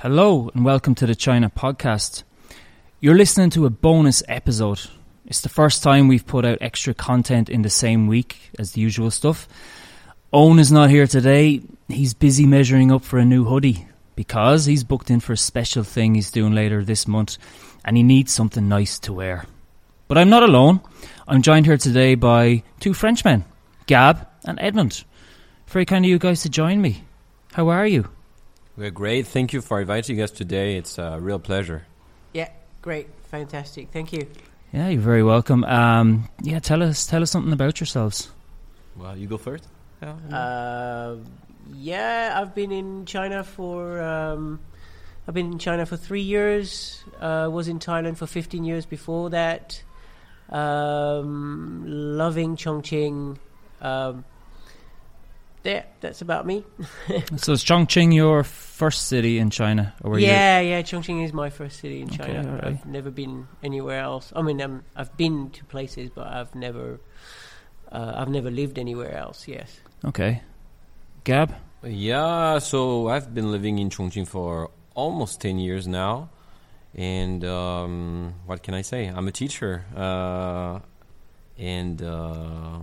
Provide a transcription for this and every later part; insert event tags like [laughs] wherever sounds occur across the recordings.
Hello and welcome to the China podcast. You're listening to a bonus episode. It's the first time we've put out extra content in the same week as the usual stuff. Owen is not here today. He's busy measuring up for a new hoodie because he's booked in for a special thing he's doing later this month and he needs something nice to wear. But I'm not alone. I'm joined here today by two Frenchmen, Gab and Edmond. Very kind of you guys to join me. How are you? We're great. Thank you for inviting us today. It's a real pleasure. Yeah, great, fantastic. Thank you. Yeah, you're very welcome. Um, yeah, tell us tell us something about yourselves. Well, you go first. Uh, yeah, I've been in China for um, I've been in China for three years. Uh, was in Thailand for 15 years before that. Um, loving Chongqing. Um, there, that's about me. [laughs] So is Chongqing your first city in China, or were yeah, yeah. Chongqing is my first city in Okay, China. I've never been anywhere else. I mean, um, I've been to places, but I've never, uh, I've never lived anywhere else. Yes. Okay. Gab. Yeah, so I've been living in Chongqing for almost 10 years now. And um, what can I say? I'm a teacher. Uh, and uh,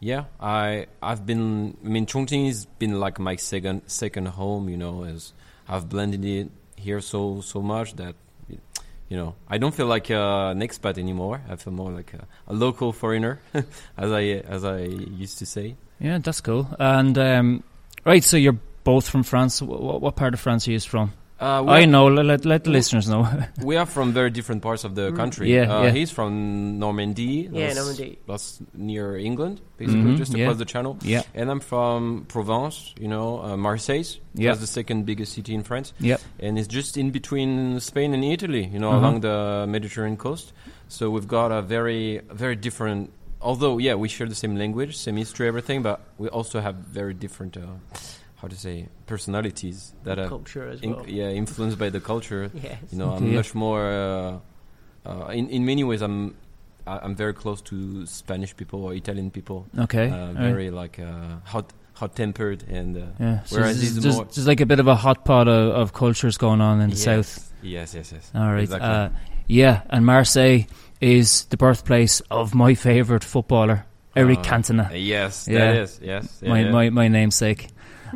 yeah, I, I've been, I mean, Chongqing has been like my second, second home, you know, as I've blended it here so, so much that, you know, I don't feel like an expat anymore. I feel more like a, a local foreigner, [laughs] as I, as I used to say. Yeah, that's cool. And um, right, so you're both from France. What, what part of France are you from? Uh, we I are- know. Let, let the listeners know. [laughs] We are from very different parts of the country. Yeah, uh, yeah. He's from Normandy. Yeah, that's- Normandy. That's near England, basically, Mhm, just yeah. across the channel. yeah. And I'm from Provence, you know, uh, Marseille. Yeah. That's the second biggest city in France. Yep. And it's just in between Spain and Italy, you know, Uh-huh. along the Mediterranean coast. So we've got a very, very different. Although, yeah, we share the same language, same history, everything, but we also have very different, uh, how to say, personalities that are, Culture as in- well. yeah, influenced by the culture. [laughs] Yes. You know, I'm yeah. much more. Uh, uh, in in many ways, I'm I- I'm very close to Spanish people or Italian people. Okay. Uh, alright. very like uh, hot hot tempered and. Uh, Yeah. So whereas there's, these there's, more- there's like a bit of a hot pot of, of cultures going on in the yes, south. Yes, yes, yes. All right. Exactly. Uh, yeah, and Marseille is the birthplace of my favourite footballer, Eric Uh, Cantona. yes, Yeah. that is. Yes. yeah, my, yeah. my my namesake.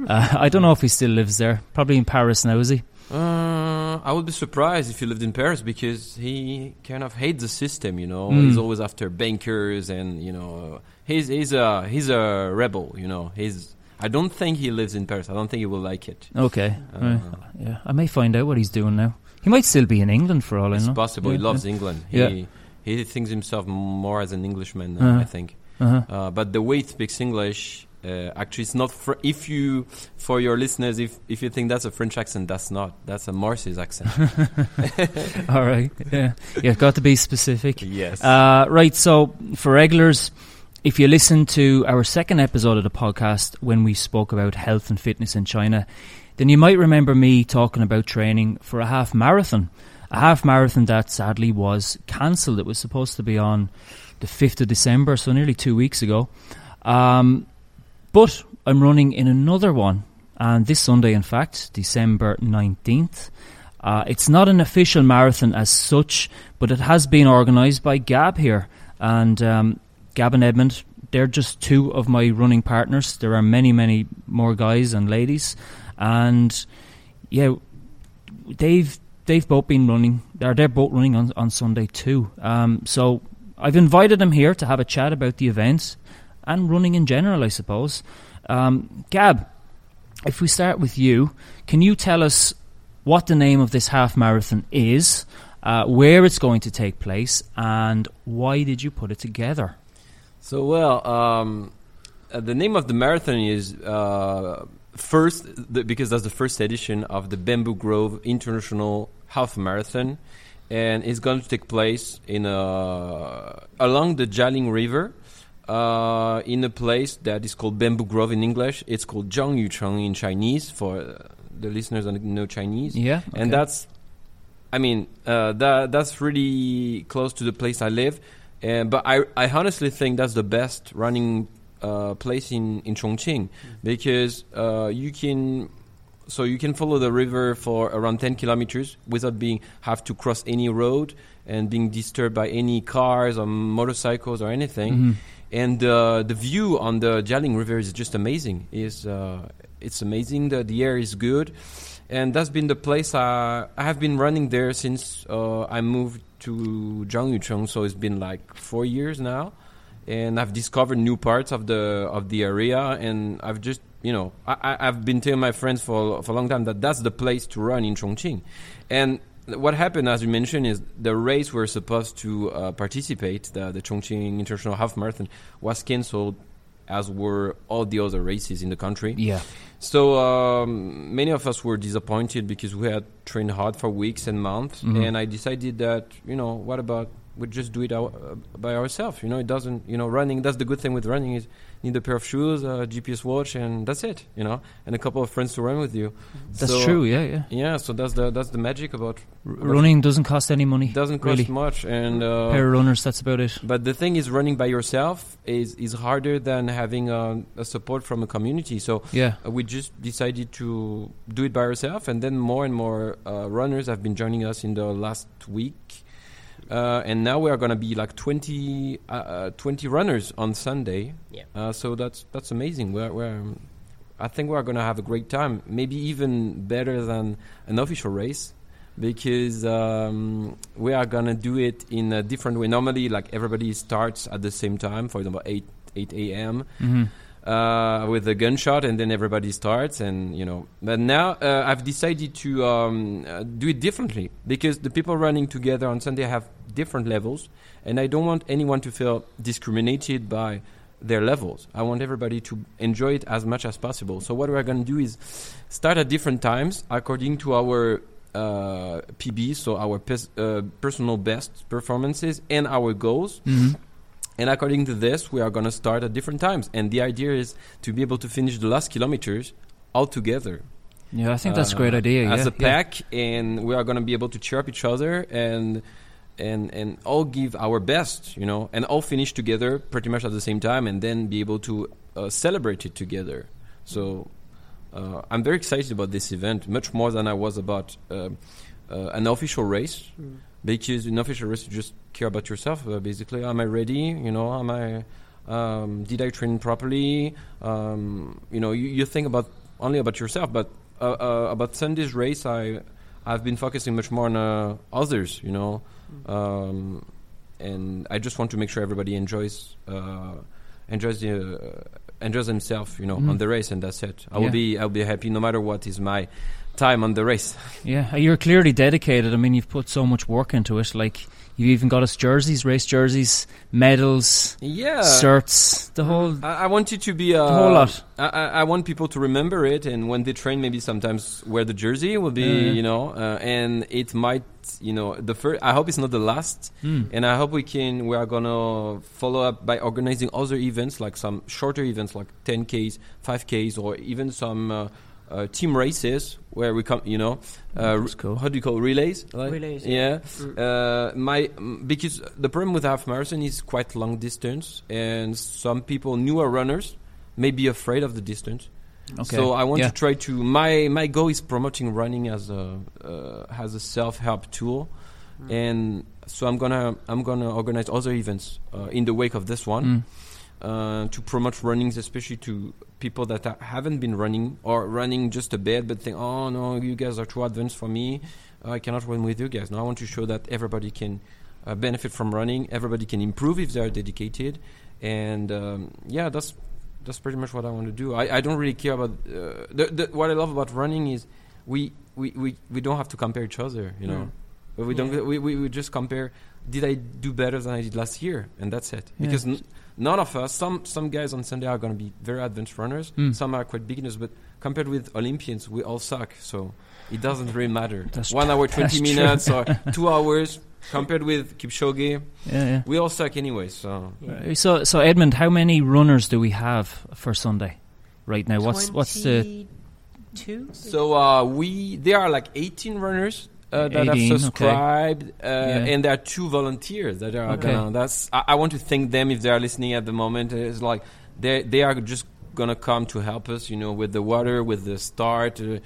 Uh, I don't know if he still lives there. Probably in Paris now, is he? Uh, I would be surprised if he lived in Paris because he kind of hates the system. You know, Mm. he's always after bankers, and you know, he's he's a he's a rebel. You know, he's. I don't think he lives in Paris. I don't think he will like it. Okay. Uh. Yeah, I may find out what he's doing now. He might still be in England for all I know. It's possible. he Yeah, loves England. He Yeah. he thinks himself more as an Englishman. Uh, Uh-huh. I think. Uh-huh. Uh, but the way he speaks English, uh, actually, it's not. Fr- if you, for your listeners, if if you think that's a French accent, that's not. That's a Marseille accent. [laughs] All right. Yeah. Yeah. Got to be specific. yes. Uh, right. So for regulars, if you listen to our second episode of the podcast when we spoke about health and fitness in China, then you might remember me talking about training for a half marathon. A half marathon that sadly was cancelled. It was supposed to be on the 5th of December, so nearly two weeks ago. Um, but I'm running in another one, and this Sunday, in fact, December 19th. Uh, it's not an official marathon as such, but it has been organised by Gab here. And um, Gab and Edmond, they're just two of my running partners. There are many, many more guys and ladies. And yeah, they've they've both been running. They're they're both running on on Sunday too. Um, so I've invited them here to have a chat about the event and running in general, I suppose. Um, Gab, if we start with you, can you tell us what the name of this half marathon is, uh, where it's going to take place, and why did you put it together? So well, um, uh, the name of the marathon is uh, first because that's the first edition of the Bamboo Grove International Half Marathon, and it's going to take place in uh, along the Jialing River. Uh, in a place that is called Bamboo Grove in English, it's called Zhangyucheng in Chinese for uh, the listeners that know Chinese. Yeah, and that's I mean, uh, that that's really close to the place I live. Uh, but I, I honestly think that's the best running uh, place in in Chongqing because uh, you can. So you can follow the river for around 10 kilometers without being have to cross any road and being disturbed by any cars or motorcycles or anything. Mhm. And uh, the view on the Jialing River is just amazing. is uh, It's amazing. The, the air is good. And that's been the place I, I have been running there since uh, I moved to Zhangyucheng. So it's been like four years now. And I've discovered new parts of the of the area. And I've just, you know, I, I've been telling my friends for, for a long time that that's the place to run in Chongqing. And what happened, as you mentioned, is the race we're supposed to uh, participate, the, the Chongqing International Half Marathon, was cancelled, as were all the other races in the country. Yeah. So um, many of us were disappointed because we had trained hard for weeks and months, Mhm. and I decided that you know what about we just do it our, uh, by ourselves. You know, it doesn't. You know, running. That's the good thing with running is need a pair of shoes, a GPS watch, and that's it. You know, and a couple of friends to run with you. That's So, true. Yeah, yeah. Yeah, so that's the that's the magic about R- running doesn't cost any money. doesn't cost really. much, and uh, Pair of runners. That's about it. but the thing is, running by yourself is is harder than having a, a support from a community. So Yeah. uh, we just decided to do it by ourselves, and then more and more uh, runners have been joining us in the last week. Uh, and now we are going to be like 20, uh, uh, 20 runners on Sunday. Yeah. Uh, so that's that's amazing. We're, we're um, I think we're going to have a great time. Maybe even better than an official race because um, we are going to do it in a different way. Normally, like everybody starts at the same time. For example, 8 8 a.m hmm uh, with a gunshot, and then everybody starts, and you know. But now uh, I've decided to um, uh, do it differently because the people running together on Sunday have different levels, and I don't want anyone to feel discriminated by their levels. I want everybody to enjoy it as much as possible. So what we're going to do is start at different times according to our uh, PB, so our uh, personal best performances and our goals. hmm And according to this, we are going to start at different times. And the idea is to be able to finish the last kilometers all together. Yeah, I think that's a great Uh, idea. As yeah, a pack, and we are going to be able to cheer up each other and and and all give our best, you know, and all finish together pretty much at the same time, and then be able to uh, celebrate it together. So uh, I'm very excited about this event, much more than I was about uh, uh, an official race Mm. Because in official race you just care about yourself uh, basically. Am i ready? You know am i um, did i train properly? Um, you know you, you think about only about yourself but uh, uh, about sunday's race i i've been focusing much more on uh, others you know? Um, and i just want to make sure everybody enjoys uh, enjoys the uh, enjoys himself you know Mhm. on the race and that's it. I Yeah. will be i'll be happy no matter what is my time on the race Yeah, you're clearly dedicated. I mean, you've put so much work into it. Like you've even got us jerseys, race jerseys, medals, yeah shirts, the whole I, I want it to be a whole lot. I, I I want people to remember it, and when they train, maybe sometimes wear the jersey will be, Yeah, yeah. you know, uh, and it might, you know, the first. I hope it's not the last, Mm. and I hope we can. We are gonna follow up by organizing other events, like some shorter events, like 10ks, 5ks, or even some. Uh, uh, team races where we come, you know, uh, That's cool. how do you call relays? Like, Relays, yeah. Mm. Uh, my mm, because the problem with half marathon is quite long distance, and some people newer runners may be afraid of the distance. Okay. So I want Yeah. to try to my my goal is promoting running as a uh, as a self help tool, Mm. and so I'm gonna I'm gonna organize other events uh, in the wake of this one Mm. uh, to promote runnings, especially to people that ha- haven't been running or running just a bit, but think, oh no, you guys are too advanced for me. I cannot run with you guys. Now I want to show that everybody can uh, benefit from running. Everybody can improve if they are dedicated, and um, yeah, that's that's pretty much what I want to do. I, I don't really care about uh, the, the, what I love about running is we, we, we, we don't have to compare each other, you know. Mm. But we don't. We, we, we just compare. Did I do better than I did last year? And that's it. Yeah. Because n- none of us. Some some guys on Sunday are going to be very advanced runners. Mm. Some are quite beginners. But compared with Olympians, we all suck. So it doesn't really matter. That's One hour twenty minutes or [laughs] two hours compared with Kipchoge, Yeah, yeah. we all suck anyway. So Yeah. Uh, So, so Edmond, how many runners do we have for Sunday right now? What's what's the two? so uh, we there are like eighteen runners. Uh, that 18, have okay. subscribed, uh, Yeah. and there are two volunteers that are Okay. gonna. That's I, I want to thank them if they are listening at the moment. It's like they they are just gonna come to help us, you know, with the water, with the start. Uh,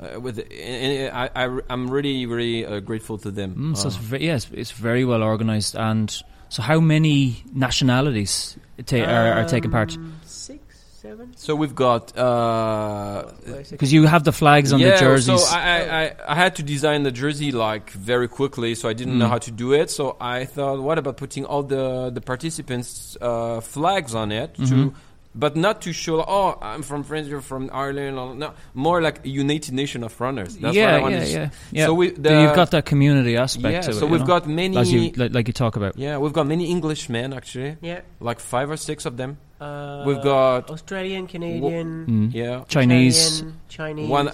uh, with the, and I, I I'm really really uh, grateful to them. Mm, so Uh, it's ve- yes, it's very well organized. And so, how many nationalities ta- are, are taking part? Um, Six, seven. so we've got uh, Because you have the flags on yeah, the jerseys. So I, I, I, I had to design the jersey like very quickly, so I didn't know Mm. how to do it. So I thought, what about putting all the the participants' uh, flags on it Mhm. to. But not to show, oh, I'm from France, you're from Ireland. No, more like a united nation of runners. That's yeah, what I yeah, wanted. yeah, yeah. So we, Then the, you've got that community aspect yeah. to it. So we've know? got many, as you like, like you talk about. yeah, we've got many Englishmen actually, Yeah. like five or six of them. Uh, We've got Australian, Canadian, Mm. yeah, Chinese, Italian, Chinese. one uh,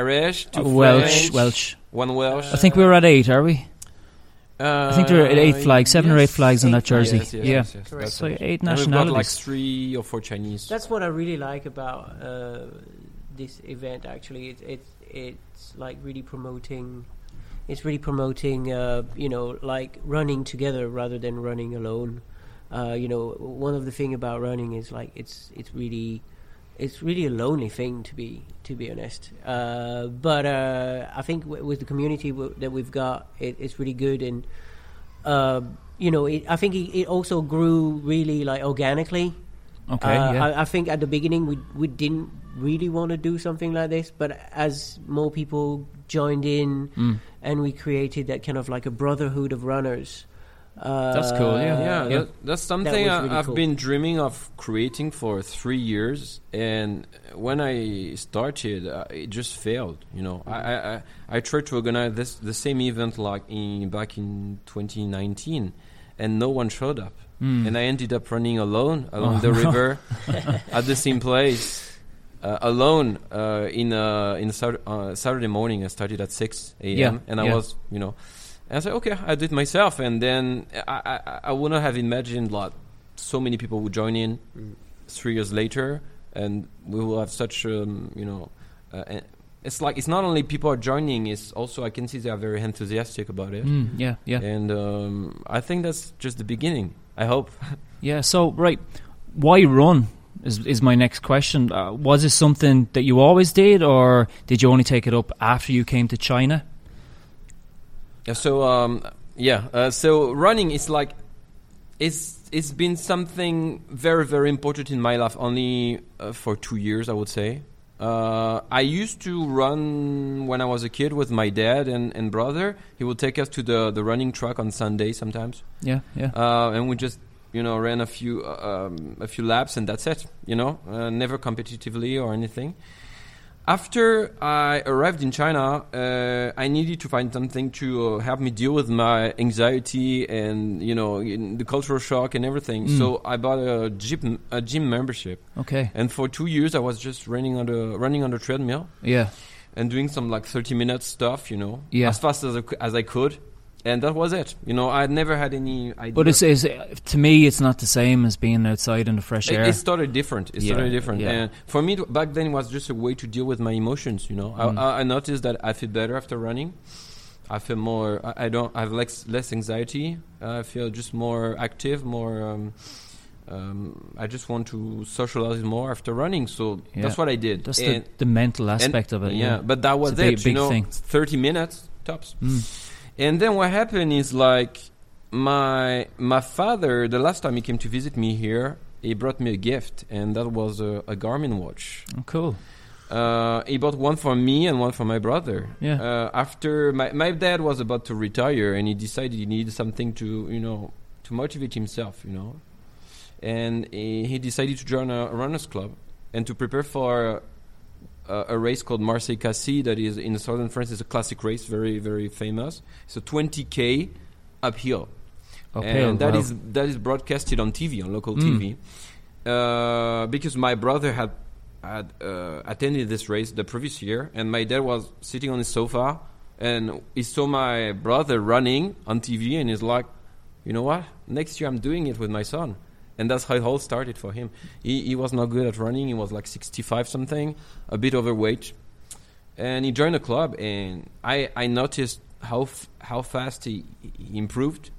Irish, two uh, Welsh, French, Welsh. one Welsh. I think we were at eight, are we? Uh, I think there are eight flags, seven or eight flags on that jersey. Yes, yes, yeah. yes, yes, Correct. So eight And we've got like nationalities. three or four Chinese. That's what I really like about uh, this event. Actually, it's it's it's like really promoting. It's really promoting, uh, you know, like running together rather than running alone. Uh, you know, one of the thing about running is like it's it's really it's really a lonely thing to be to be honest. Uh, but uh, I think w- with the community w- that we've got, it, it's really good and. Uh, you know, it, I think it, it also grew really like organically. Okay. Uh, yeah. I, I think at the beginning we we didn't really want to do something like this, but as more people joined in Mm. and we created that kind of like a brotherhood of runners. Uh, That's cool, yeah. yeah, Yeah. That, that's something I, really I've cool. been dreaming of creating for three years, and when I started, uh, it just failed. You know, I, I, I I tried to organize this the same event like in back in 2019, and no one showed up, Mm. and I ended up running alone along Oh. the [laughs] river [laughs] at the same place. Uh, alone uh, in uh, in Sat- uh, Saturday morning, I started at six a.m. Yeah, and I yeah. was, you know, and I said, okay, I do it myself. And then I, I, I wouldn't have imagined like so many people would join in Mm. three years later, and we will have such, um, you know, uh, it's like it's not only people are joining; it's also I can see they are very enthusiastic about it, Mm, yeah, yeah, and um, I think that's just the beginning. I hope. [laughs] yeah. So right, why run? Is is my next question? Uh, was this something that you always did, or did you only take it up after you came to China? Yeah, So um, yeah, uh, so running is like it's it's been something very very important in my life only uh, for two years I would say. Uh, I used to run when I was a kid with my dad and, and brother. He would take us to the, the running track on Sunday sometimes, Yeah, yeah. uh, and we just you know ran a few uh, um, a few laps and that's it. You know, uh, never competitively or anything. After I arrived in China, uh, I needed to find something to uh, help me deal with my anxiety and you know in the cultural shock and everything. Mm. So I bought a gym a gym membership, Okay. and for two years I was just running on the running on the treadmill Yeah. and doing some like thirty minute stuff, you know, Yeah. as fast as I, as I could, and that was it. You know, I never had any idea. But it's, it's to me, it's not the same as being outside in the fresh It, air. it's totally different. It's Yeah, totally different. yeah. And for me, back then, it was just a way to deal with my emotions. You know, Mm. I, I, noticed that I feel better after running. I feel more. I, I don't I have less less anxiety. I feel just more active, more. Um, um, I just want to socialize more after running. So Yeah. that's what I did. That's the, the mental aspect of it. yeah, but that was a big- it. you know, thing. thirty minutes tops. Mm. And then what happened is like my my father the last time he came to visit me here, he brought me a gift, and that was a, a Garmin watch. Oh, cool. Uh, he bought one for me and one for my brother. Yeah. Uh, after my my dad was about to retire, and he decided he needed something to you know to motivate himself, you know, and he, he decided to join a runners club and to prepare for. Uh, a race called Marseille Cassis that is in southern France. It's a classic race, very very famous. It's a 20k uphill and that wow. is that is broadcasted on TV on local Mm. TV uh, because my brother had had uh, attended this race the previous year, and my dad was sitting on his sofa, and he saw my brother running on TV, and he's like, you know what? Next year I'm doing it with my son. And that's how it all started for him. He, he was not good at running. He was like 65 something, a bit overweight. And he joined the club, and I, I noticed how f- how fast he, he improved,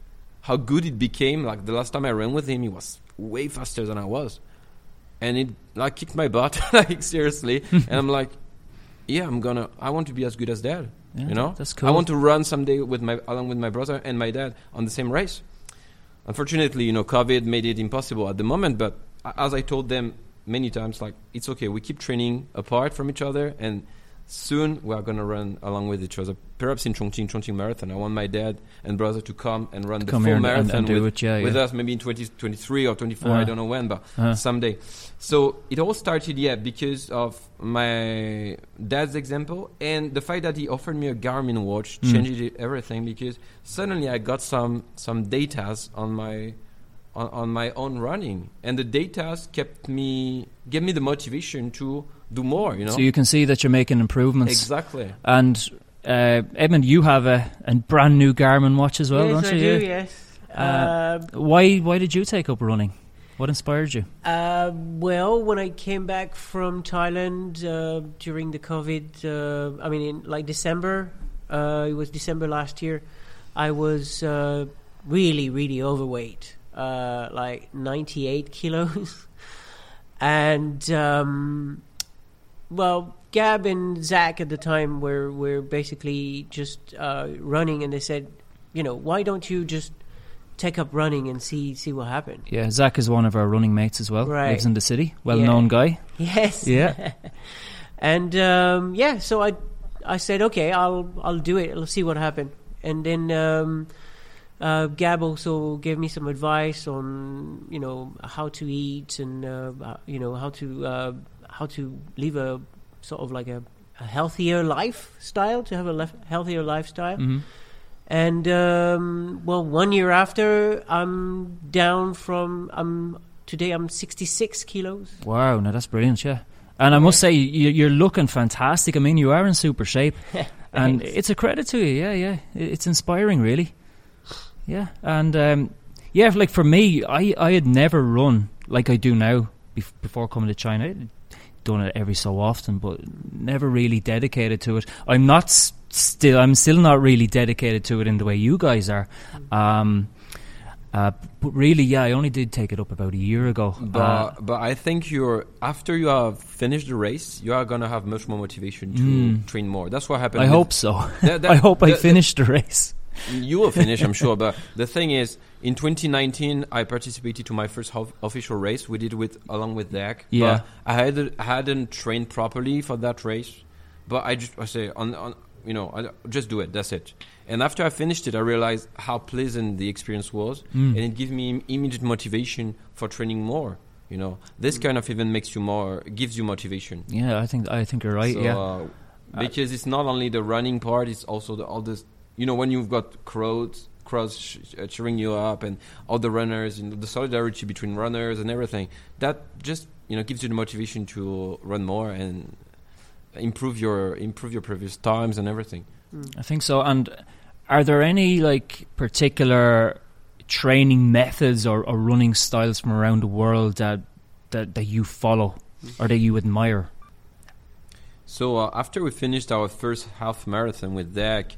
how good it became. Like the last time I ran with him, he was way faster than I was. and it like kicked my butt, [laughs] like seriously. [laughs] and I'm like, yeah, I'm gonna. I want to be as good as dad. Yeah, you know, that's cool. I want to run someday with my along with my brother and my dad on the same race. Unfortunately, you know, COVID made it impossible at the moment. But as I told them many times, like it's okay. We keep training apart from each other, and soon we are gonna run along with each other. Perhaps in Chongqing, Chongqing Marathon. I want my dad and brother to come and run the Come full and- and- marathon and do with, it, yeah, with yeah. us, maybe in 2023 or 24. Uh-huh. I don't know when, but Uh-huh. someday. So it all started, yeah, because of my dad's example and the fact that he offered me a Garmin watch Mm. changed everything because suddenly I got some some datas on my on, on my own running, and the datas kept me gave me the motivation to do more. You know, So you can see that you're making improvements. exactly. And uh, Edmond, you have a, a brand new Garmin watch as well, yes, don't I you? do. Yes. Uh, Um, Why why did you take up running? What inspired you? Uh, well, when I came back from Thailand uh, during the COVID, uh, I mean, in like December, uh, it was December last year, I was uh, really, really overweight, uh, like 98 kilos. [laughs] and, um, well, Gab and Zach at the time were, were basically just uh, running, and they said, you know, why don't you just take up running and see see what happens? Yeah, Zach is one of our running mates as well. Right. Lives in the city. Well known guy. Yes. Yeah. [laughs] and um, yeah, so I I said okay, I'll I'll do it. I'll see what happens. And then um, uh, Gab also gave me some advice on you know how to eat and uh, uh, you know how to uh, how to live a sort of like a, a healthier lifestyle to have a lef- healthier lifestyle. hmm And um, well, one year after, I'm down from I'm today I'm 66 kilos. Wow, no, that's brilliant. Yeah, and I must say you, you're looking fantastic. I mean, you are in super shape, [laughs] and it's a credit to you. Yeah, yeah, it's inspiring, really. Yeah, and um, yeah, like for me, I I had never run like I do now bef- before coming to China. I'd done it every so often, but never really dedicated to it. I'm not s- still. I'm still not really dedicated to it in the way you guys are. Um, uh, but really, yeah, I only did take it up about a year ago. But Uh, but I think you're after you have finished the race, you are gonna have much more motivation to Mm. train more. That's what happened. I hope so. That- [laughs] that- I hope I that- finished the race. You will finish, I'm sure. But the thing is, in 2019, I participated to my first ho- official race. We did with along with Dak. Yeah. But I had hadn't trained properly for that race, but I just I say on on you know I just do it. That's it. And after I finished it, I realized how pleasant the experience was, Mm. and it gave me immediate motivation for training more. You know, this kind of event makes you more, gives you motivation. Yeah, I think I think you're right. So, yeah, uh, because it's not only the running part; it's also the, all this. You know, when you've got crowds, crowds uh, cheering you up, and all the runners, and the solidarity between runners and everything. That just you know gives you the motivation to run more and improve your improve your previous times and everything. I think so. And are there any like particular training methods or, or running styles from around the world that that, that you follow or that you admire? So uh, after we finished our first half marathon with Dak,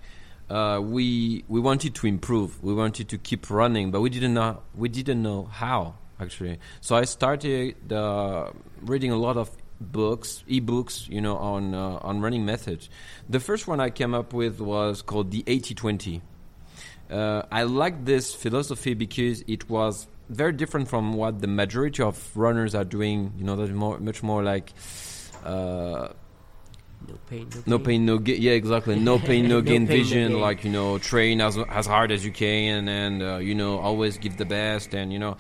uh, we we wanted to improve. We wanted to keep running, but we didn't know we didn't know how actually. So I started uh, reading a lot of books, e-books, you know, on uh, on running methods. The first one I came up with was called the 80-20. Uh, I liked this philosophy because it was very different from what the majority of runners are doing. You know, that's more much more like. No pain, no, no pain, no gain. Yeah, exactly. No [laughs] pain, no No gain pain, no vision. gain. Like you know, train as as hard as you can, and uh, you know, always give the best. And you know,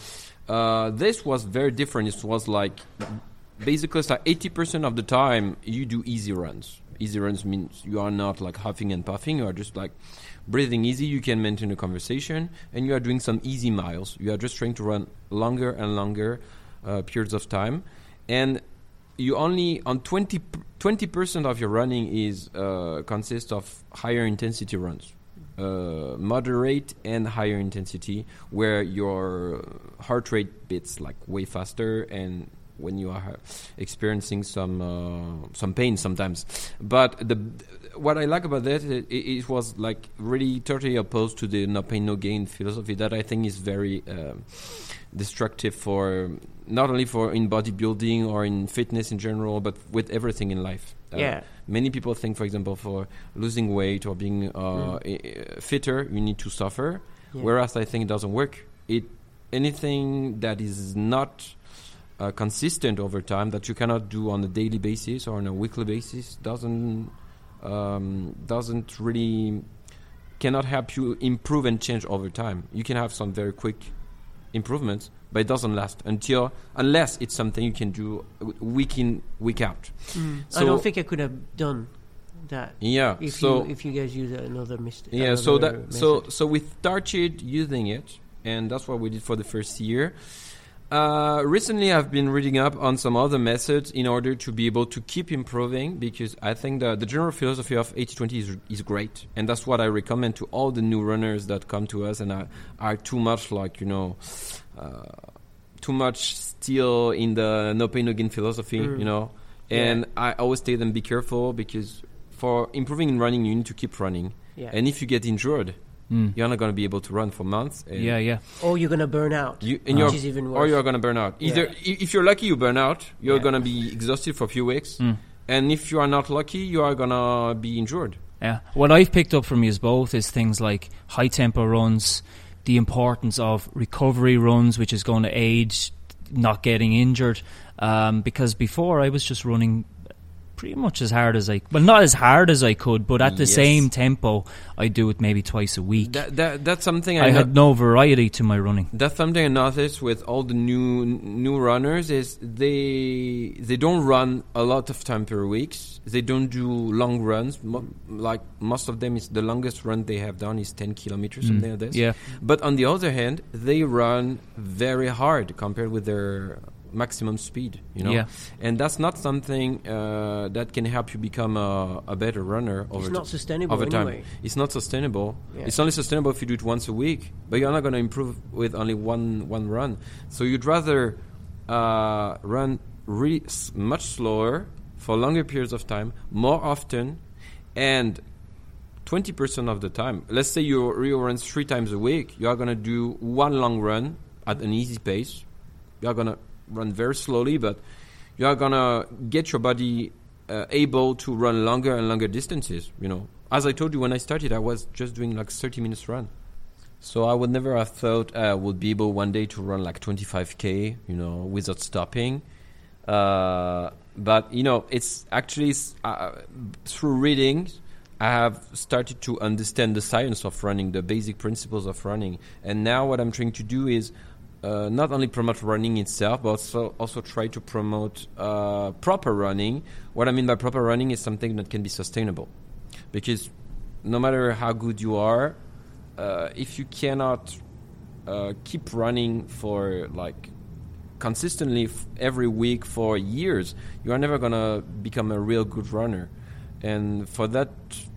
uh, this was very different. It was like basically, like eighty percent of the time you do easy runs. Easy runs means you are not like huffing and puffing. You are just like breathing easy. You can maintain a conversation, and you are doing some easy miles. You are just trying to run longer and longer uh, periods of time, and you only on 20 percent of your running is uh, consists of higher intensity runs, uh, moderate and higher intensity, where your heart rate beats like way faster and when you are experiencing some uh, some pain sometimes. But the what I like about that it, it was like really totally opposed to the no pain no gain philosophy that I think is very uh, destructive for not only for in bodybuilding or in fitness in general, but with everything in life. Uh, Yeah. Many people think, for example, for losing weight or being uh, i- fitter, you need to suffer. Yeah. Whereas I think it doesn't work. It anything that is not uh, consistent over time that you cannot do on a daily basis or on a weekly basis doesn't um, doesn't really cannot help you improve and change over time. You can have some very quick improvements, but it doesn't last until unless it's something you can do week in week out. I So- don't think I could have done that Yeah. if so you if you guys use another mistake. yeah so that so so we started using it and that's what we did for the first year uh, recently i've been reading up on some other methods in order to be able to keep improving because i think the, the general philosophy of 80-20 is, is great and that's what i recommend to all the new runners that come to us and are, are too much like you know uh, too much still in the no pain no gain philosophy Mm. you know Yeah. and i always tell them be careful because for improving in running you need to keep running yeah. and if you get injured, Mm. you're not going to be able to run for months. And Yeah, yeah. or you're gonna burn out, You, and which you're, is even worse. or you're going to burn out. Either i- if you're lucky, you burn out. You're Yeah. going to be exhausted for a few weeks, Mm. and if you are not lucky, you are going to be injured. Yeah. What I've picked up from you is both is things like high tempo runs, the importance of recovery runs, which is going to aid not getting injured. Um, because before I was just running pretty much as hard as I well, not as hard as I could, but at the Yes. same tempo, I do it maybe twice a week. That, that that's something I, I had no variety to my running. That's something I noticed with all the new new runners is they they don't run a lot of time per week. They don't do long runs. Mo- like most of them is the longest run they have done is 10 kilometers Mm. something like this. Yeah. But on the other hand, they run very hard compared with their maximum speed, you know. Yeah. And that's not something uh, that can help you become a, a better runner over it's ti- not sustainable over time. anyway. It's not sustainable. Yeah. It's only sustainable if you do it once a week, but you're not going to improve with only one one run. So you'd rather uh, run really s- much slower for longer periods of time, more often, and 20% of the time. Let's say you you run three times a week. You are going to do one long run at an easy pace. You are going to run very slowly, but you are to get your body uh, able to run longer and longer distances. You know, as I told you when I started, I was just doing like 30 minutes run. So I would never have thought I would be able one day to run like 25k, you know, without stopping. Uh, but you know, it's actually uh, through reading, I have started to understand the science of running, the basic principles of running, and now what I'm trying to do is uh, not only promote running itself, but also also try to promote uh, proper running. What I mean by proper running is something that can be sustainable, because no matter how good you are, uh, if you cannot uh, keep running for like consistently f- every week for years, you are never gonna become a real good runner. And for that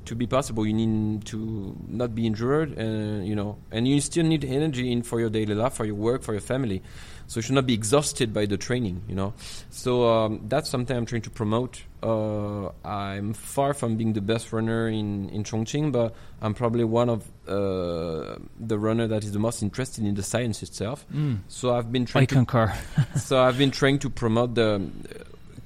to be possible, you need to not be injured, and you know, and you still need energy in for your daily life, for your work, for your family. So you should not be exhausted by the training, you know. So um, that's something I'm trying to promote. Uh, I'm far from being the best runner in, in Chongqing, but I'm probably one of uh, the runner that is the most interested in the science itself. Mm. So I've been I trying to concur. [laughs] so I've been trying to promote the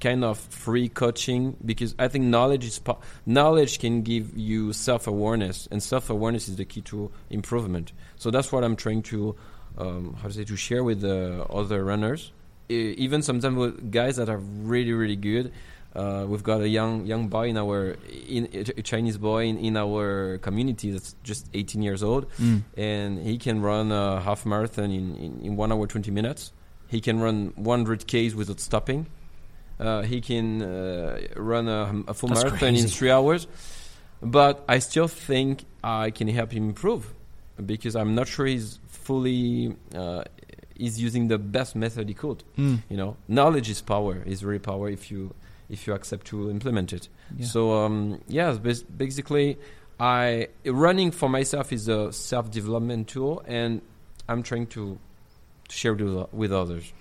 kind of free coaching because I think knowledge is knowledge can give you self awareness, and self awareness is the key to improvement. So that's what I'm trying to um, how to say to share with the other runners, E- even sometimes with guys that are really really good. Uh, we've got a young young boy in our in, a Chinese boy in, in our community that's just 18 years old Mm. and he can run a half marathon in, in, in one hour 20 minutes. He can run 100 Ks without stopping. Uh, he can uh, run a, a full That's marathon in three hours. But I still think I can help him improve because I'm not sure he's fully uh, he's using the best method he could. Mm. You know, knowledge is power. Is really power if you if you accept to implement it. Yeah. So um, yes, basically, I running for myself is a self development tool, and I'm trying to share it with, with others.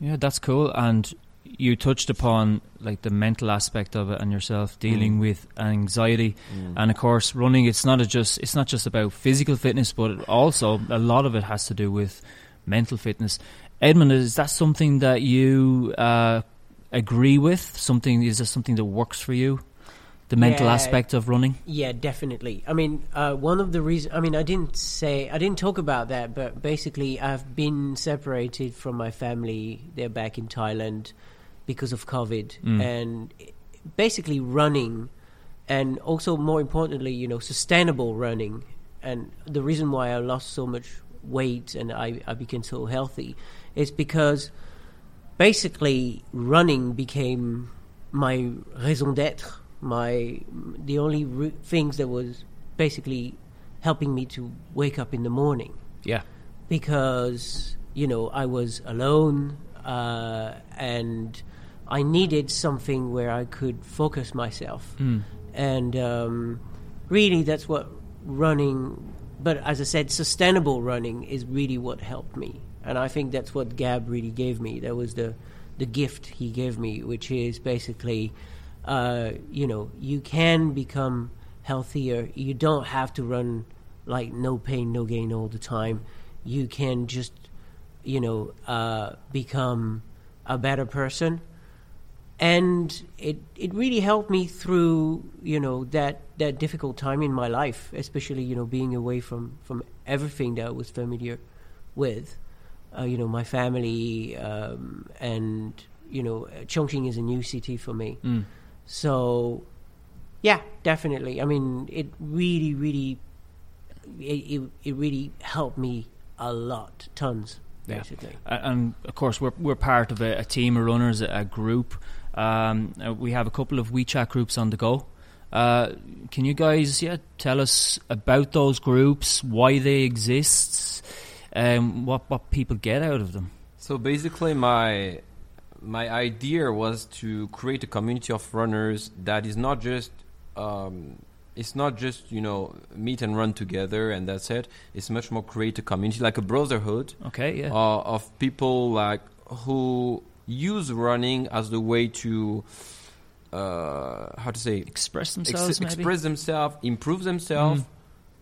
Yeah, that's cool. And you touched upon like the mental aspect of it and yourself dealing Mm. with anxiety. Mm. And of course, running it's not a just it's not just about physical fitness, but also a lot of it has to do with mental fitness. Edmond, is that something that you uh, agree with? Something is that something that works for you? The mental Yeah. aspect of running. Yeah, definitely. I mean, uh, one of the reasons. I mean, I didn't say I didn't talk about that, but basically, I've been separated from my family. They're back in Thailand because of COVID, Mm. and basically running, and also more importantly, you know, sustainable running. And the reason why I lost so much weight and I, I became so healthy is because basically running became my raison d'être, my the only re- things that was basically helping me to wake up in the morning Yeah. because you know I was alone uh, and I needed something where I could focus myself, Mm. and um, really that's what running. But as I said, sustainable running is really what helped me, and I think that's what Gab really gave me. That was the the gift he gave me, which is basically, uh, you know, you can become healthier. You don't have to run like no pain, no gain all the time. You can just, you know, uh, become a better person. And it, it really helped me through, you know, that, that difficult time in my life, especially, you know, being away from, from everything that I was familiar with. Uh, you know, my family, um, and, you know, Chongqing is a new city for me. Mm. So, yeah, definitely. I mean, it really, really, it, it, it really helped me a lot, tons. Basically. A- and of course we're we're part of a, a team of runners, a, a group. Um, uh, we have a couple of WeChat groups on the go. Uh, can you guys, yeah, tell us about those groups, why they exist, um, what what people get out of them? So basically, my my idea was to create a community of runners that is not just um, it's not just you know meet and run together and that's it. It's much more create a community like a brotherhood Okay, yeah, uh, of people like who use running as the way to uh, how to say express ex- themselves, maybe. express themselves, improve themselves,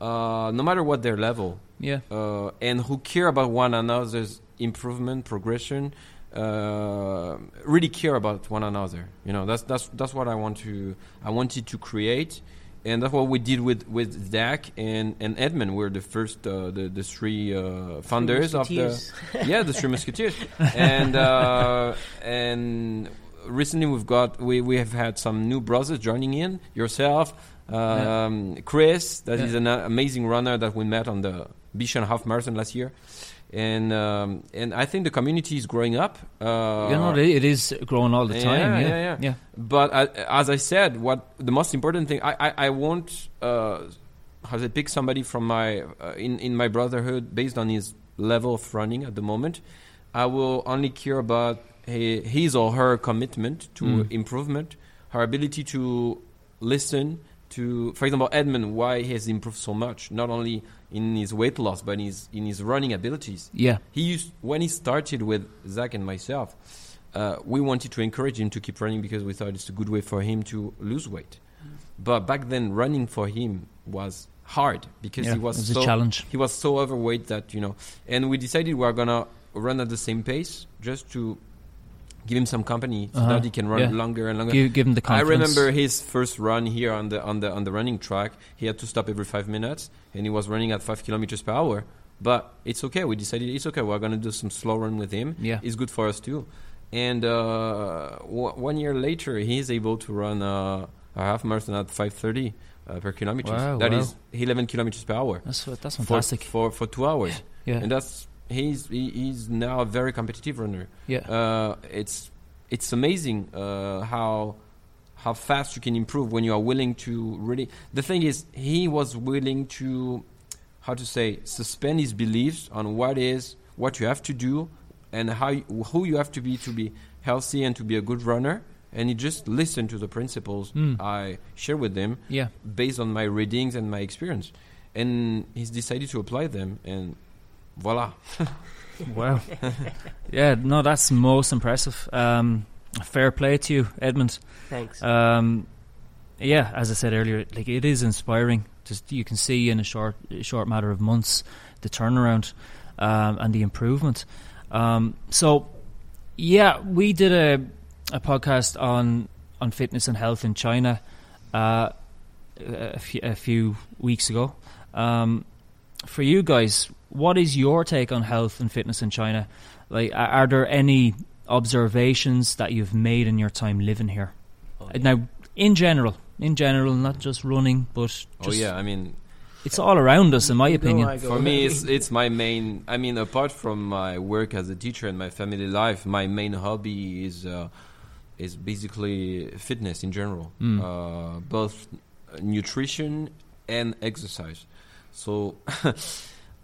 uh, no matter what their level yeah, uh, and who care about one another's improvement, progression, uh, really care about one another. You know, that's that's that's what I want to I wanted to create, and that's what we did with with Dak and and Edmond. We're the first uh, the the three uh, founders of the [laughs] yeah the three musketeers, and uh, and recently we've got we we have had some new brothers joining in yourself. Um, Chris, that is Yeah. an uh, amazing runner that we met on the Bishan Half Marathon last year, and um, and I think the community is growing up. Uh, you know, it, is growing all the yeah, time. Yeah, yeah, yeah. yeah. But uh, as I said, what the most important thing, I I, I won't uh, to say, pick somebody from my uh, in in my brotherhood based on his level of running at the moment. I will only care about his or her commitment to Mm. improvement, her ability to listen to, for example, Edmond, why he has improved so much, not only in his weight loss but in his in his running abilities. yeah. He used when he started with Zach and myself. Uh, we wanted to encourage him to keep running because we thought it's a good way for him to lose weight. But back then, running for him was hard because yeah. he was, was so a challenge. he was so overweight that you know. And we decided we are gonna run at the same pace just to give him some company so Uh-huh. that he can run Yeah. longer and longer. Give, give them the I remember his first run here on the on the on the running track. He had to stop every five minutes, and he was running at five kilometers per hour. But it's okay. We decided it's okay. We're gonna do some slow run with him. Yeah. it's good for us too. And uh, w- one year later, he is able to run uh, a half marathon at five thirty uh, per kilometer. Wow, That wow. is eleven kilometers per hour That's that's for, fantastic. for for two hours. yeah, And that's he's he, he's now a very competitive runner yeah. uh, it's it's amazing uh, how how fast you can improve when you are willing to really. The thing is, he was willing to how to say suspend his beliefs on what is what you have to do and how you, who you have to be to be healthy and to be a good runner. And he just listened to the principles Mm. I share with him yeah. based on my readings and my experience. And he's decided to apply them, and voila. [laughs] Wow. yeah, no, that's most impressive. Um, fair play to you, Edmond. Thanks. Um, yeah, as I said earlier, like it is inspiring. Just you can see in a short short matter of months the turnaround um, and the improvement. Um, so, yeah, we did a a podcast on on fitness and health in China uh, a, few, a few weeks ago. Um, for you guys, what is your take on health and fitness in China? Like, are, are there any observations that you've made in your time living here? Oh, Now, in general, in general, not just running, but just oh yeah, I mean, it's all around us, in my opinion. I go. for me, it's it's my main. I mean, apart from my work as a teacher and my family life, my main hobby is uh, is basically fitness in general, Mm. uh, both nutrition and exercise. So. [laughs]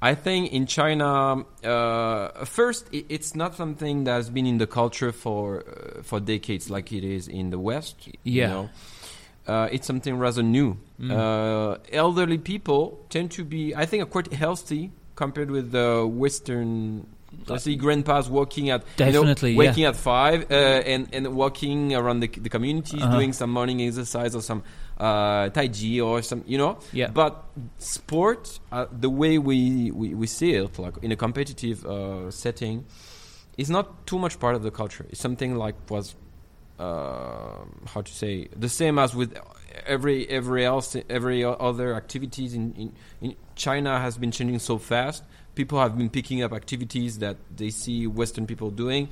I think in China, uh, first, it's not something that has been in the culture for uh, for decades, like it is in the West. you Yeah. know. uh, it's something rather new. Mm. Uh, elderly people tend to be, I think, quite healthy compared with the Western. I see grandpas walking at you know, Definitely, yeah. waking at five uh, and and walking around the, the communities, Uh-huh. doing some morning exercise or some uh, tai chi or some, you know. Yeah. But sport, uh, the way we, we, we see it, like in a competitive uh, setting, is not too much part of the culture. It's something like was uh, how to say the same as with every every else every other activities in, in in China has been changing so fast. People have been picking up activities that they see Western people doing,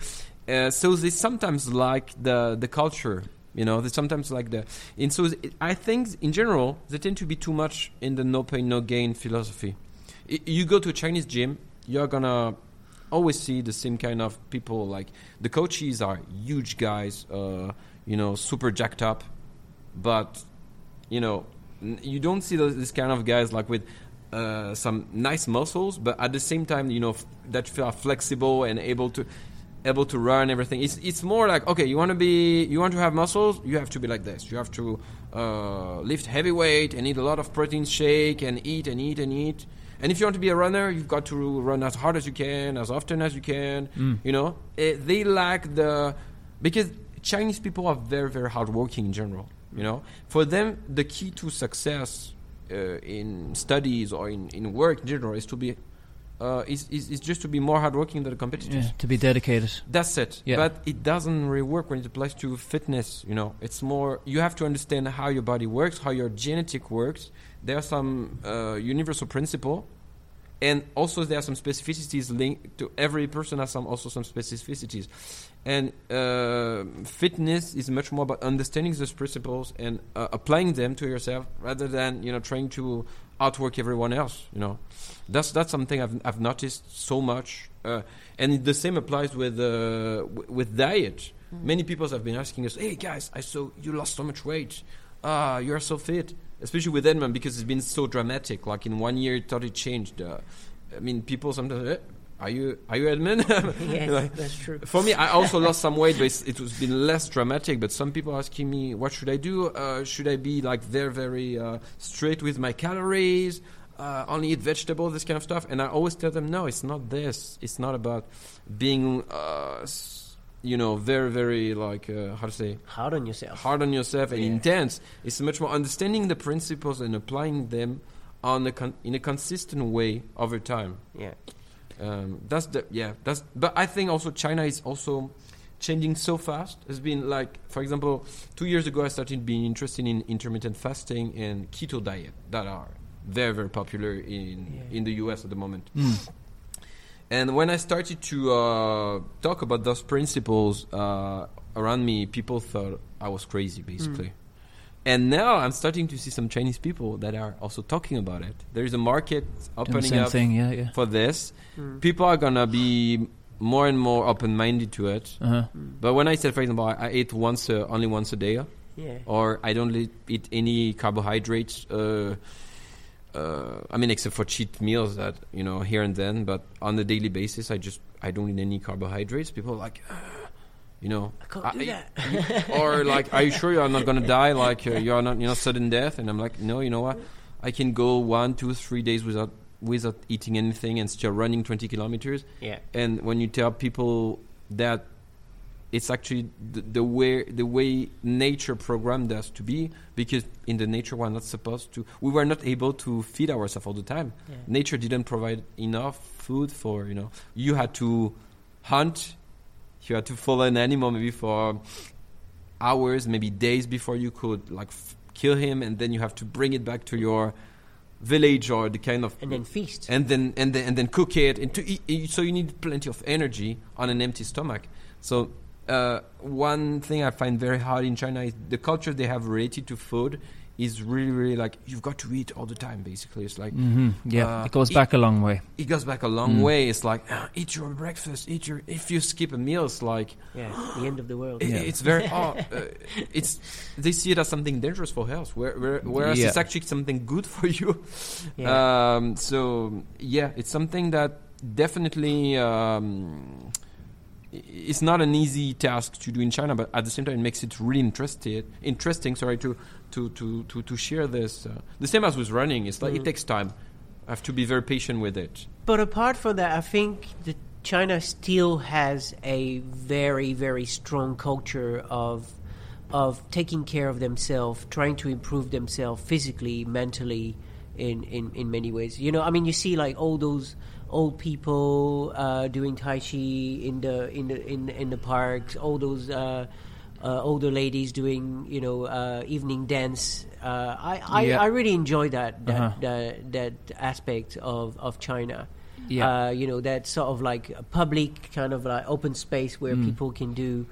uh, so they sometimes like the the culture. You know, sometimes like the. And so I think in general they tend to be too much in the no pain no gain philosophy. I, you go to a Chinese gym, you're gonna always see the same kind of people. Like the coaches are huge guys, uh, you know, super jacked up, but you know, you don't see those, this kind of guys like with uh, some nice muscles, but at the same time, you know, f- that feel flexible and able to able to run everything. It's it's more like okay, you want to be you want to have muscles, you have to be like this. You have to uh, lift heavy weight and eat a lot of protein shake and eat and eat and eat. And if you want to be a runner, you've got to run as hard as you can, as often as you can. Mm. You know, Eh, they lack the because Chinese people are very very hardworking in general. You know, for them the key to success uh, in studies or in, in work in general is to be uh, is, is is just to be more hardworking than the competitors. Yeah, to be dedicated. That's it. Yeah. But it doesn't really work when it applies to fitness. You know, it's more you have to understand how your body works, how your genetic works. There are some uh, universal principle, and also there are some specificities linked to every person has some also some specificities, and uh, fitness is much more about understanding those principles and uh, applying them to yourself rather than you know trying to outwork everyone else. You know, that's that's something I've I've noticed so much, uh, and the same applies with uh, w- with diet. Many people have been asking us, "Hey guys, I saw you lost so much weight. Ah, you are so fit." Especially with Edmond because it's been so dramatic. Like in one year, it totally changed. Uh, I mean, people sometimes, eh, "Are you are you Edmond?" [laughs] yes, Like, that's true. for me, I also lost some weight, but it was been less dramatic. But some people asking me, what should I do? Uh, should I be like very, very uh, straight with my calories? Uh, only eat vegetables, this kind of stuff. And I always tell them, no, it's not this. It's not about being, uh, you know, very, very like uh, how to say Hard on yourself. hard on yourself and Yeah. intense. It's much more understanding the principles and applying them on a con- in a consistent way over time. Yeah. Um, that's the yeah. That's but I think also China is also changing so fast. It's been like, for example, two years ago I started being interested in intermittent fasting and keto diet that are very very popular in Yeah. in the U.S. at the moment. Mm. And when I started to uh, talk about those principles uh, around me, people thought I was crazy, basically. And now I'm starting to see some Chinese people that are also talking about it. There is a market opening same up thing, yeah, yeah. for this. Mm. People are gonna be more and more open-minded to it. Uh-huh. But when I said, for example, I, I eat once, uh, only once a day, Yeah. or I don't li- eat any carbohydrates. Uh, uh, I mean, except for cheat meals that you know here and then, but on a daily basis, I just I don't eat any carbohydrates. People are like, "Ah," you know, I can't do that. [laughs] or like, are you sure you are not gonna die? Like uh, you are not, you know, sudden death? And I'm like, no, you know what? I can go one, two, three days without without eating anything and still running 20 kilometers. Yeah. And when you tell people that it's actually the, the way the way nature programmed us to be, because in the nature we're not supposed to, we were not able to feed ourselves all the time. Yeah. Nature didn't provide enough food for you know. You had to hunt, you had to follow an animal maybe for hours, maybe days before you could like f- kill him, and then you have to bring it back to your village or the kind of And then feast. and then and then and then cook it and to eat, eat- so you need plenty of energy on an empty stomach so uh, one thing i find very hard in china is the culture they have related to food is really really like you've got to eat all the time basically it's like hmm Yeah, Uh, it goes it- back a long way. it goes back a long Mm. way it's like ah, eat your breakfast eat your if you skip a meal it's like yeah, the end of the world. it- Yeah. it's very [laughs] oh, uh, it's they see it as something dangerous for health where, where, whereas Yeah. it's actually something good for you [laughs] Yeah. um, so yeah, it's something that definitely um, i- it's not an easy task to do in China, but at the same time, it makes it really interested, interesting. Sorry to to to to, to share this. Uh, the same as with running, it's like it Mm. takes time. I have to be very patient with it. But apart from that, I think that China still has a very, very strong culture of of taking care of themselves, trying to improve themselves physically, mentally, in, in, in many ways. You know, I mean, you see like all those old people uh, doing tai chi in the in the in in the parks, all those. Uh, uh, older ladies doing, you know, uh, evening dance. Uh, I, I, Yeah. I really enjoy that that, Uh-huh. that that aspect of, of China. Yeah. Uh, you know, that sort of like a public kind of like open space where Mm. people can do,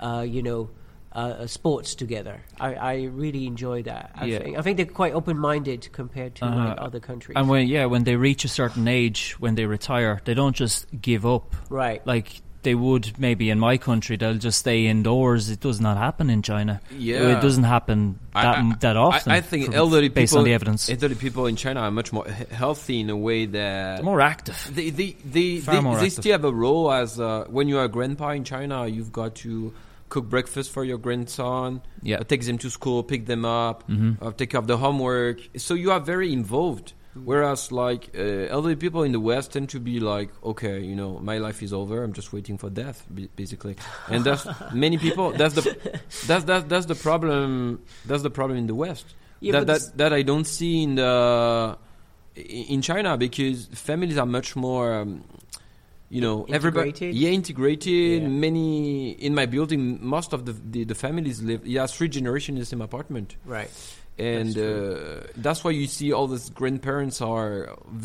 uh, you know, uh, sports together. I, I really enjoy that. I, Yeah. think, I think they're quite open minded compared to Uh-huh. other countries. And when yeah, when they reach a certain age, when they retire, they don't just give up right. like they would maybe in my country. They'll just stay indoors. It does not happen in China. Yeah. it doesn't happen that I- I- that often. I, I think from- elderly based people, on the evidence, elderly people in China are much more healthy in a way that they're more active. they they they, Far they, more they active. still have a role as uh, when you are a grandpa in China, you've got to cook breakfast for your grandson, Yeah. uh, take them to school, pick them up, Mhm. uh, take care of the homework. So you are very involved. Whereas like uh, elderly people in the West tend to be like, okay, you know, my life is over. I'm just waiting for death, b- basically. And that's [laughs] many people. That's the that's that, that's the problem. That's the problem in the West. Yeah, that that that I don't see in the in China because families are much more. Um, you know, everybody, yeah, integrated. Yeah. Many in my building, most of the the, the families live. Yeah, three generations in the same apartment Right. and That's uh, that's why you see all these grandparents are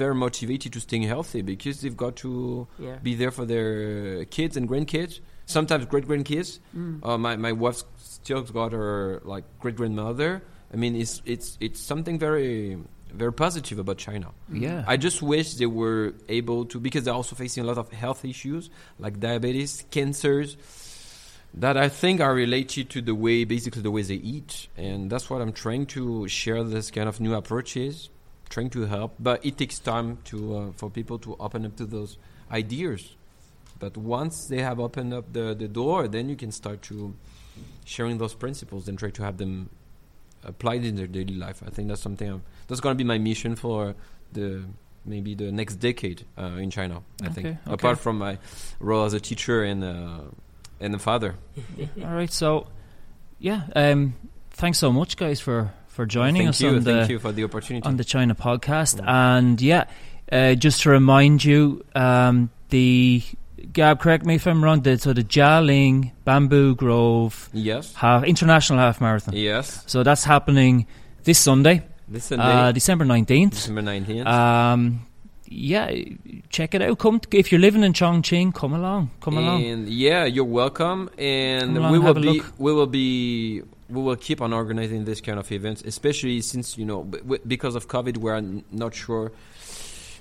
very motivated to staying healthy because they've got to Yeah. be there for their kids and grandkids sometimes great grandkids Mm. uh, my my wife still got her like great grandmother i mean it's it's it's something very very positive about china. Yeah, I just wish they were able to because they're also facing a lot of health issues like diabetes, cancers that I think are related to the way basically the way they eat. And that's what I'm trying to share this kind of new approaches trying to help. But it takes time to uh, for people to open up to those ideas. But once they have opened up the, the door then you can start to sharing those principles and try to have them applied in their daily life I think that's something I'm, that's going to be my mission for the maybe the next decade uh, in China. I think Okay, okay. apart from my role as a teacher and uh, and a father. [laughs] All right, so yeah, um, thanks so much, guys, for for joining thank us you, on thank the you for the opportunity. on the China podcast. Mm. And yeah, uh, just to remind you, um, the Gab, correct me if I'm wrong. The, so the Jialing Bamboo Grove yes, half international half marathon. yes. So that's happening this Sunday, This Sunday, uh, December nineteenth. December nineteenth. Um, yeah, check it out. Come if you're living in Chongqing, come along, come along. and yeah, you're welcome. And Come along, we will have a be look. we will be we will keep on organizing this kind of events, especially since you know b- w- because of COVID, we're n- not sure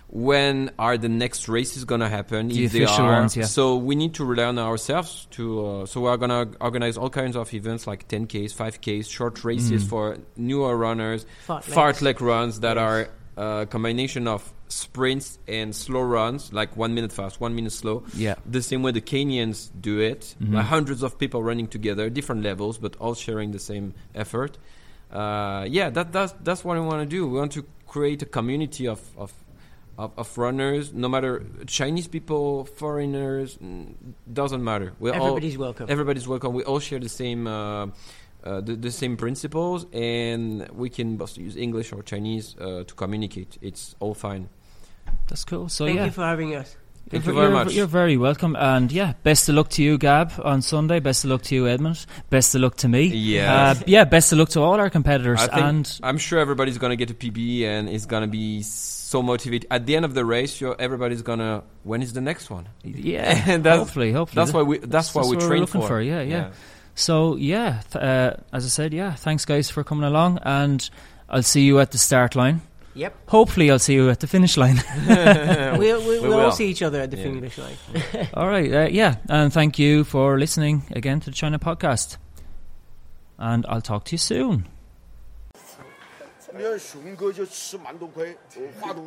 when are the next races gonna happen. The if they are. ones, yeah. So we need to rely on ourselves to. Uh, so we're gonna organize all kinds of events like 10ks, 5ks, short races Mm. for newer runners, Fartleks. fartlek runs that Yes. are a combination of sprints and slow runs, like one minute fast, one minute slow Yeah, the same way the Kenyans do it. Mhm. Like hundreds of people running together, different levels, but all sharing the same effort. Uh, yeah, that, that's that's what we want to do. We want to create a community of, of of, of runners, no matter Chinese people, foreigners, doesn't matter. We're all Everybody's welcome. everybody's welcome. We all share the same uh, uh, the, the same principles, and we can both use English or Chinese uh, to communicate. It's all fine. That's cool. So Thank yeah, you for having us. Thank you're, you very you're- much. You're very welcome, and yeah, best of luck to you, Gab, on Sunday. Best of luck to you, Edmond. Best of luck to me. Yeah. uh, yeah. Best of luck to all our competitors, I and I'm sure everybody's gonna get a PB and is gonna be so motivated. At the end of the race, you're, everybody's gonna. When is the next one? yeah, [laughs] And that's- hopefully, hopefully. That's why we. That's, why that's we what we're train looking for, yeah, yeah. So yeah, th- uh, as I said, yeah. Thanks, guys, for coming along, and I'll see you at the start line. Yep. Hopefully, I'll see you at the finish line. [laughs] we'll, we'll, we we'll all will. see each other at the Yeah. finish line. [laughs] All right, uh, yeah, and thank you for listening again to the China podcast. And I'll talk to you soon. 你看熊哥就吃蛮多亏，我花多。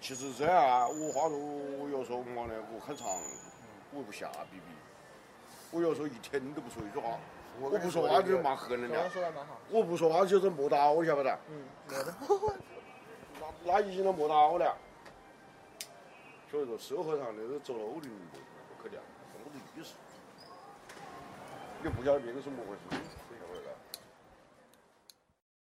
其实这样啊，我花多，我有时候嘛呢，我很长，我不下 B B，我有时候一天都不说一句话， [laughs] 我不说话就蛮恨人家，说的蛮好，我不说话就是莫打我，晓不得？嗯，磨的。那那已经都磨刀了。所以说，社会上那个走路的人不可讲，没得意思。你不晓得别个是么回事。